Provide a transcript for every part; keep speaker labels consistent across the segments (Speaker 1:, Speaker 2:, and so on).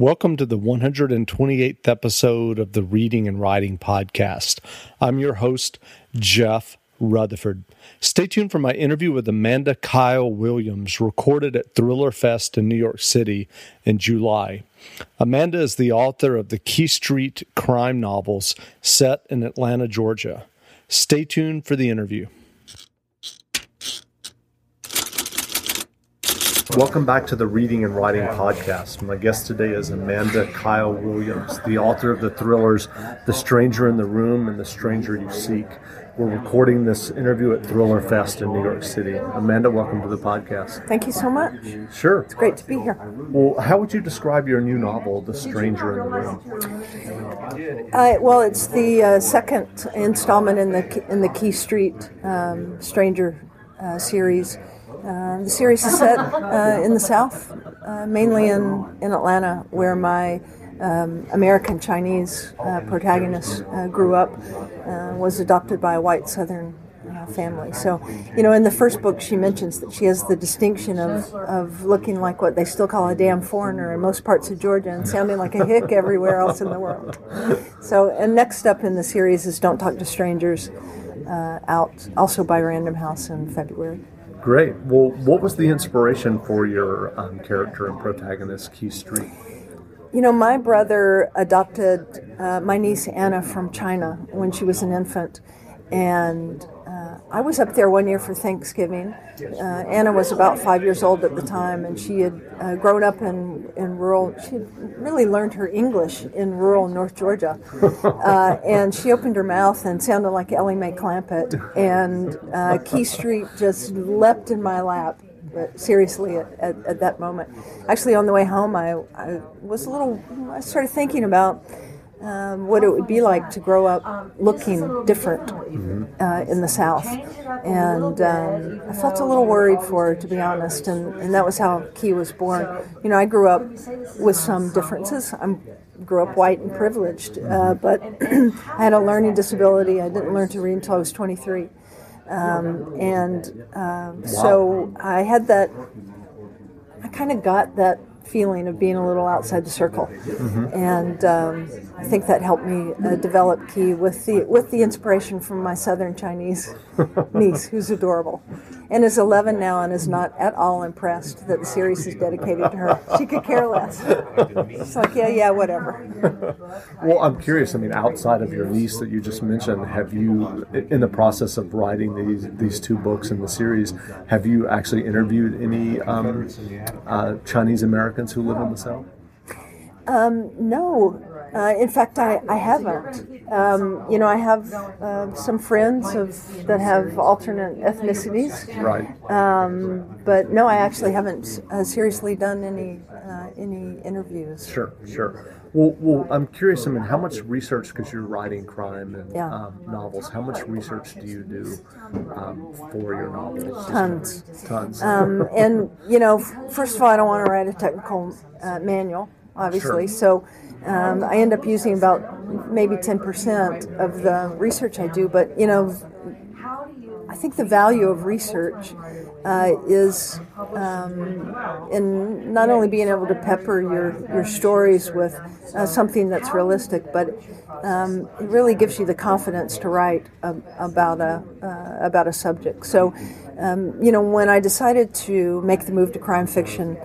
Speaker 1: Welcome to the 128th episode of the Reading and Writing Podcast. I'm your host, Jeff Rutherford. Stay tuned for my interview with Amanda Kyle Williams, recorded at Thriller Fest in New York City in July. Amanda is the author of the Key Street crime novels set in Atlanta, Georgia. Stay tuned for the interview. Welcome back to the Reading and Writing Podcast. My guest today is Amanda Kyle Williams, the author of the thrillers The Stranger in the Room and The Stranger You Seek. We're recording this interview at Thriller Fest in New York City. Amanda, welcome to the podcast.
Speaker 2: Thank you so much.
Speaker 1: Sure.
Speaker 2: It's great to be here.
Speaker 1: Well, how would you describe your new novel, The Stranger in the Room?
Speaker 2: Uh, well, it's the uh, second installment in the in the Key Street um, Stranger uh, series. Uh, the series is set uh, in the South, uh, mainly in, in Atlanta, where my um, American Chinese uh, protagonist uh, grew up, uh, was adopted by a white Southern family. So, you know, in the first book, she mentions that she has the distinction of, of looking like what they still call a damn foreigner in most parts of Georgia and sounding like a hick everywhere else in the world. So, and next up in the series is Don't Talk to Strangers, out also by Random House in February.
Speaker 1: Great. Well, what was the inspiration for your um, character and protagonist, Key Street?
Speaker 2: You know, my brother adopted uh, my niece Anna from China when she was an infant, and I was up there one year for Thanksgiving. Uh, Anna was about five years old at the time, and she had uh, grown up in, in rural. She had really learned her English in rural North Georgia, uh, and she opened her mouth and sounded like Ellie Mae Clampett. And uh, Key Street just leapt in my lap. But seriously, at, at, at, that moment, actually on the way home, I, I was a little. I started thinking about um, what it would be like to grow up looking different uh, in the South. And um, I felt a little worried for her, to be honest, and, and that was how Key was born. You know, I grew up with some differences. I grew up white and privileged, uh, but I had a learning disability. I didn't learn to read until I was 23. Um, and um, so I had that, I kind of got that feeling of being a little outside the circle, mm-hmm. and um, I think that helped me uh, develop Key with the with the inspiration from my Southern Chinese niece, who's adorable, and is 11 now and is not at all impressed that the series is dedicated to her. She could care less. She's like, yeah, yeah, whatever.
Speaker 1: well, I'm curious. I mean, outside of your niece that you just mentioned, have you, in the process of writing these these two books in the series, have you actually interviewed any um, uh, Chinese Americans who live in the South?
Speaker 2: Um, no, uh, in fact, I, I haven't. Um, you know, I have uh, some friends of, that have alternate ethnicities.
Speaker 1: Right.
Speaker 2: Um, but no, I actually haven't uh, seriously done any uh, any interviews.
Speaker 1: Sure, sure. Well, well, I'm curious. I mean, how much research, because you're writing crime and yeah. um, novels, how much research do you do um, for your novels?
Speaker 2: Tons.
Speaker 1: Tons.
Speaker 2: Um, and, you know, first of all, I don't want to write a technical uh, manual, obviously. Sure. So um, I end up using about maybe 10% of the research I do, but you know, I think the value of research uh, is um, in not only being able to pepper your, your stories with uh, something that's realistic, but um, it really gives you the confidence to write about a uh, about a subject. So, um, you know, when I decided to make the move to crime fiction.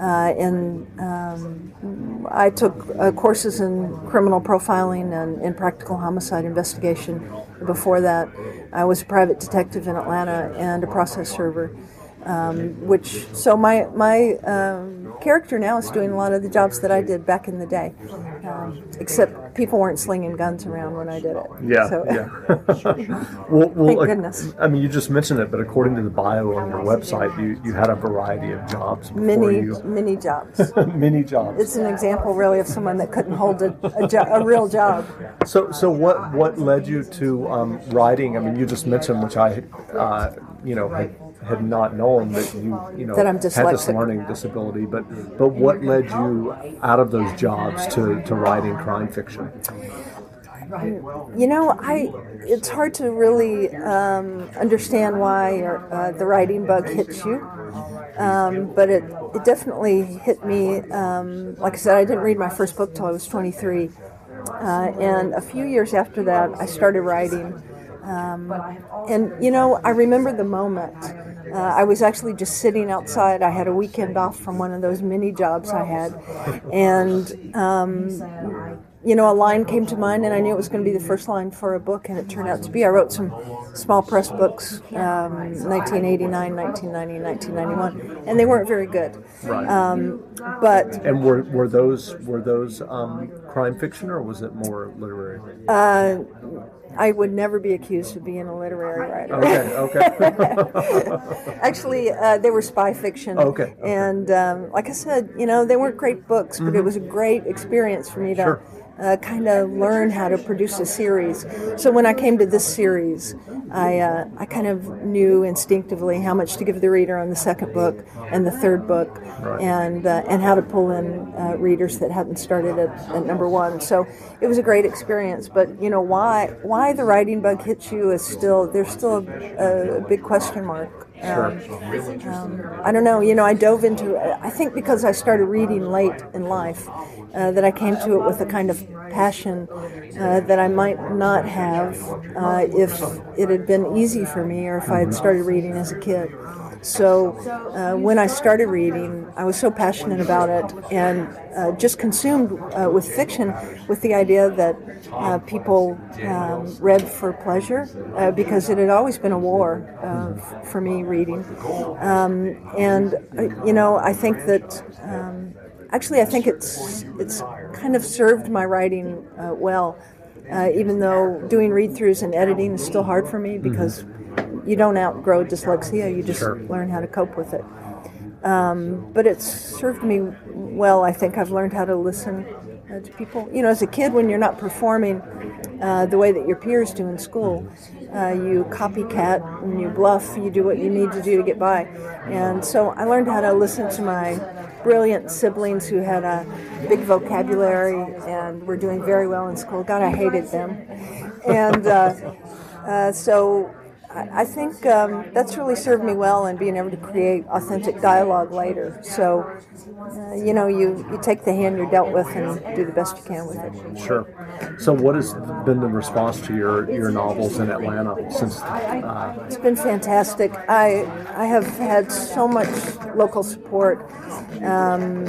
Speaker 2: Uh, and um, I took uh, courses in criminal profiling and in practical homicide investigation. Before that, I was a private detective in Atlanta and a process server. Um, which so my my um, character now is doing a lot of the jobs that I did back in the day, um, except people weren't slinging guns around when I did it.
Speaker 1: Yeah,
Speaker 2: so,
Speaker 1: yeah. well, well,
Speaker 2: Thank goodness.
Speaker 1: I mean, you just mentioned it, but according to the bio on your website, you, you had a variety of jobs.
Speaker 2: Many
Speaker 1: you...
Speaker 2: many jobs.
Speaker 1: many jobs.
Speaker 2: It's an example, really, of someone that couldn't hold a, a, jo- a real job.
Speaker 1: So so what what led you to um, writing? I mean, you just mentioned which I uh, you know had had not known that you you know
Speaker 2: that I'm
Speaker 1: had this learning disability. But but what led you out of those jobs to, to writing crime fiction?
Speaker 2: You know, I it's hard to really um, understand why uh, the writing bug hits you. Um, but it, it definitely hit me. Um, like I said, I didn't read my first book till I was 23. Uh, and a few years after that, I started writing. Um, and, you know, I remember the moment. Uh, I was actually just sitting outside. I had a weekend off from one of those mini jobs I had. And um, you know, a line came to mind, and I knew it was going to be the first line for a book, and it turned out to be. I wrote some small press books, um, 1989, 1990, 1991, and they weren't very good.
Speaker 1: Right.
Speaker 2: Um, but
Speaker 1: and were, were those were those um, crime fiction, or was it more literary?
Speaker 2: Uh, I would never be accused of being a literary writer.
Speaker 1: Okay, okay.
Speaker 2: Actually, uh, they were spy fiction.
Speaker 1: Okay. okay.
Speaker 2: And um, like I said, you know, they weren't great books, but mm-hmm. it was a great experience for me to
Speaker 1: sure
Speaker 2: uh, kind of learn how to produce a series. So when I came to this series, I, uh, I kind of knew instinctively how much to give the reader on the second book and the third book,
Speaker 1: right.
Speaker 2: and uh, and how to pull in uh, readers that hadn't started at, at, number one. So it was a great experience. But you know why why the writing bug hits you is still there's still a, a big question mark.
Speaker 1: Um,
Speaker 2: um, I don't know. You know, I dove into. I think because I started reading late in life, uh, that I came to it with a kind of passion uh, that I might not have uh, if it had been easy for me or if I had started reading as a kid. So uh, when I started reading, I was so passionate about it and uh, just consumed uh, with fiction with the idea that uh, people um, read for pleasure uh, because it had always been a war uh, f- for me reading. Um, and, you know, I think that. Um, actually, I think it's it's kind of served my writing well, even though doing read-throughs and editing is still hard for me because mm-hmm you don't outgrow dyslexia. You just
Speaker 1: sure.
Speaker 2: learn how to cope with it. Um, but it's served me well. I think I've learned how to listen uh, to people. You know, as a kid, when you're not performing uh, the way that your peers do in school, uh, you copycat and you bluff. You do what you need to do to get by. And so I learned how to listen to my brilliant siblings who had a big vocabulary and were doing very well in school. God, I hated them. And uh, uh, so I think um, that's really served me well in being able to create authentic dialogue later. So, uh, you know, you, you take the hand you're dealt with and do the best you can with it.
Speaker 1: Sure. So, what has been the response to your, your novels in Atlanta since? Uh...
Speaker 2: It's been fantastic. I I have had so much local support um,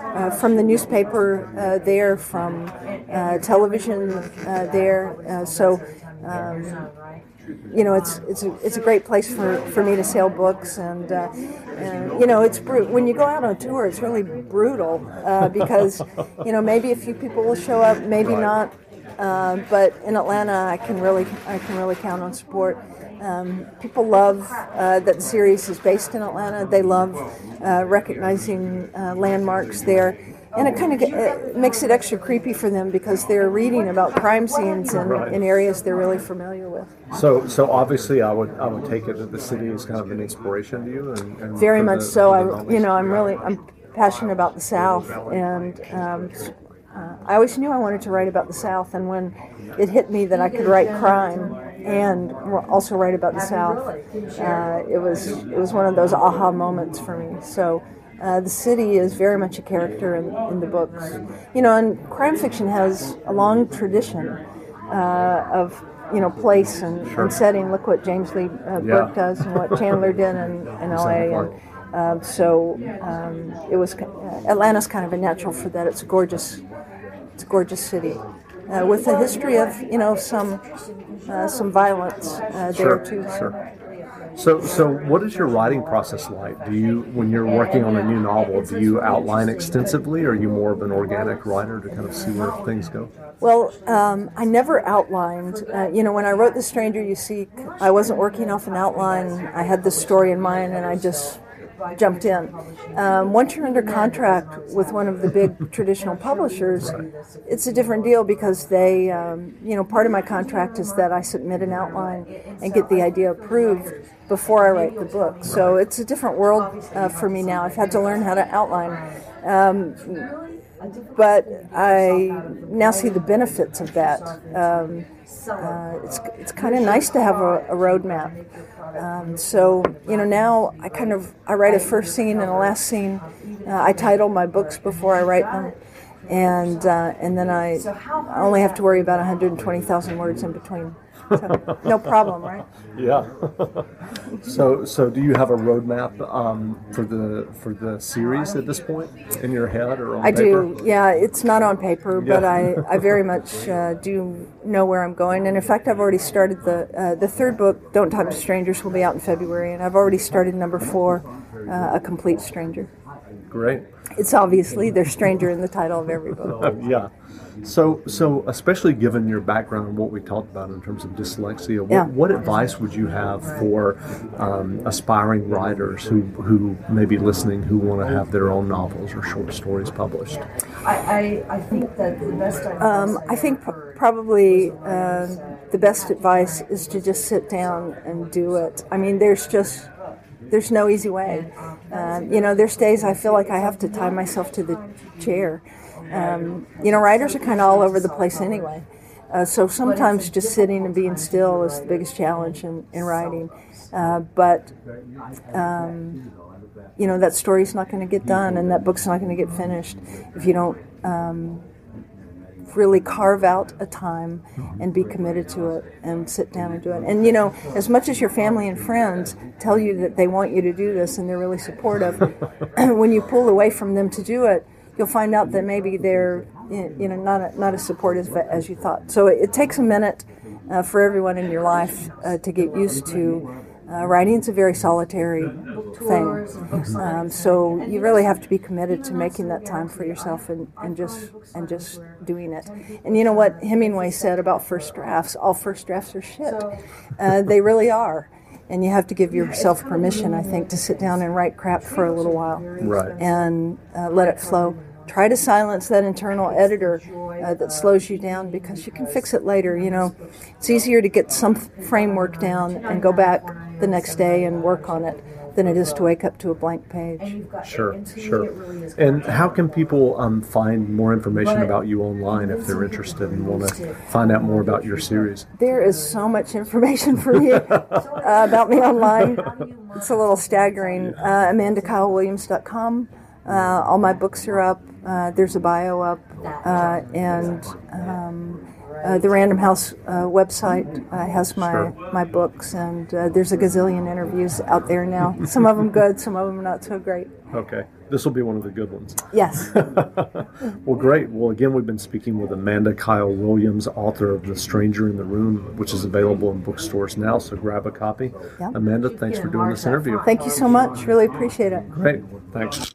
Speaker 2: uh, from the newspaper uh, there, from uh, television uh, there. so. Um, you know, it's it's a, it's a great place for, for me to sell books, and, uh, and you know, it's bru- when you go out on tour, it's really brutal uh, because you know maybe a few people will show up, maybe
Speaker 1: right.
Speaker 2: not, uh, but in Atlanta, I can really I can really count on support. Um, people love uh, that the series is based in Atlanta. They love uh, recognizing uh, landmarks there and it kind of it makes it extra creepy for them because they're reading about crime scenes in,
Speaker 1: right.
Speaker 2: in areas they're really familiar with.
Speaker 1: So, so obviously, I would I would take it that the city is kind of an inspiration to you, and, and
Speaker 2: very much
Speaker 1: the,
Speaker 2: so. I you know I'm really I'm passionate about the South, and um, uh, I always knew I wanted to write about the South, and when it hit me that I could write crime and also write about the South, uh, it was it was one of those aha moments for me. So. Uh, the city is very much a character in, in, the books. You know, and crime fiction has a long tradition uh, of you know place and,
Speaker 1: sure.
Speaker 2: and, setting. Look what James Lee uh, Burke yeah. does and what Chandler did in, in L.A. And uh, so um, it was uh, Atlanta's kind of a natural for that. It's a gorgeous, it's a gorgeous city. Uh, with a history of you know some some violence there
Speaker 1: sure.
Speaker 2: too.
Speaker 1: Sure. So, so what is your writing process like? Do you, when you're working on a new novel, do you outline extensively, or are you more of an organic writer to kind of see where things go?
Speaker 2: Well, um, I never outlined. Uh, you know, when I wrote The Stranger You Seek, I wasn't working off an outline. I had the story in mind, and I just jumped in. Um, once you're under contract with one of the big traditional publishers, it's a different deal because they, um, you know, part of my contract is that I submit an outline and get the idea approved before I write the book. So it's a different world uh, for me now. I've had to learn how to outline. Um, but I now see the benefits of that. Um, uh, it's it's kind of nice to have a, a roadmap. Um, so you know now I kind of I write a first scene and a last scene. Uh, I title my books before I write them, and uh, and then I, I only have to worry about 120,000 words in between. So, no problem, right?
Speaker 1: Yeah. so, so do you have a roadmap um, for the for the series at this point in your head or on
Speaker 2: I
Speaker 1: paper?
Speaker 2: do. Yeah, it's not on paper, but I, I very much uh, do know where I'm going. And in fact, I've already started the uh, the third book, "Don't Talk to Strangers," will be out in February, and I've already started number four, uh, "A Complete Stranger."
Speaker 1: Great.
Speaker 2: It's obviously there's stranger in the title of every book.
Speaker 1: Uh, yeah. So, so especially given your background and what we talked about in terms of dyslexia, what,
Speaker 2: Yeah.
Speaker 1: what advice would you have for um, aspiring writers who, who may be listening who want to have their own novels or short stories published?
Speaker 3: I, I, I think that the best.
Speaker 2: Um, I think p- probably uh, the best advice is to just sit down and do it. I mean, there's just there's no easy way. Um, you know, there's days I feel like I have to tie myself to the chair. Um, you know, writers are kind of all over the place anyway. Uh, so sometimes just sitting and being still is the biggest challenge in, in writing. Uh, but um, you know that story's not going to get done and that book's not going to get finished if you don't um, really carve out a time and be committed to it and sit down and do it. And you know as much as your family and friends tell you that they want you to do this and they're really supportive when you pull away from them to do it you'll find out that maybe they're you know not not as supportive as you thought. So it, it takes a minute uh, for everyone in your life uh, to get used to uh, writing's a very solitary thing. Um, so you really have to be committed to making that time for yourself and, and just and just doing it. And you know what Hemingway said about first drafts? All first drafts are shit. Uh, they really are. And you have to give yourself permission, I think, to sit down and write crap for a little while
Speaker 1: Right.
Speaker 2: and uh, let it flow. Try to silence that internal editor uh, that slows you down because you can fix it later. You know, it's easier to get some framework down and go back the next day and work on it than it is to wake up to a blank page.
Speaker 1: Sure,
Speaker 3: and to me,
Speaker 1: sure.
Speaker 3: really
Speaker 1: And how can people um, find more information about you online if they're interested and want to find out more about your series?
Speaker 2: There is so much information for me uh, about me online. It's a little staggering. Uh, AmandaKyleWilliams.com. Uh, all my books are up. Uh, there's a bio up, uh, and um, uh, the Random House uh, website uh, has my
Speaker 1: Sure.
Speaker 2: my books, and uh, there's a gazillion interviews out there now. Some of them good, some of them not so great.
Speaker 1: Okay, this will be one of the good ones.
Speaker 2: Yes.
Speaker 1: Well, great. Well, again, we've been speaking with Amanda Kyle Williams, author of The Stranger in the Room, which is available in bookstores now, so grab a copy.
Speaker 2: Yeah.
Speaker 1: Amanda, thanks for doing this interview.
Speaker 2: Thank you so much. Really appreciate it.
Speaker 1: Great. Thanks.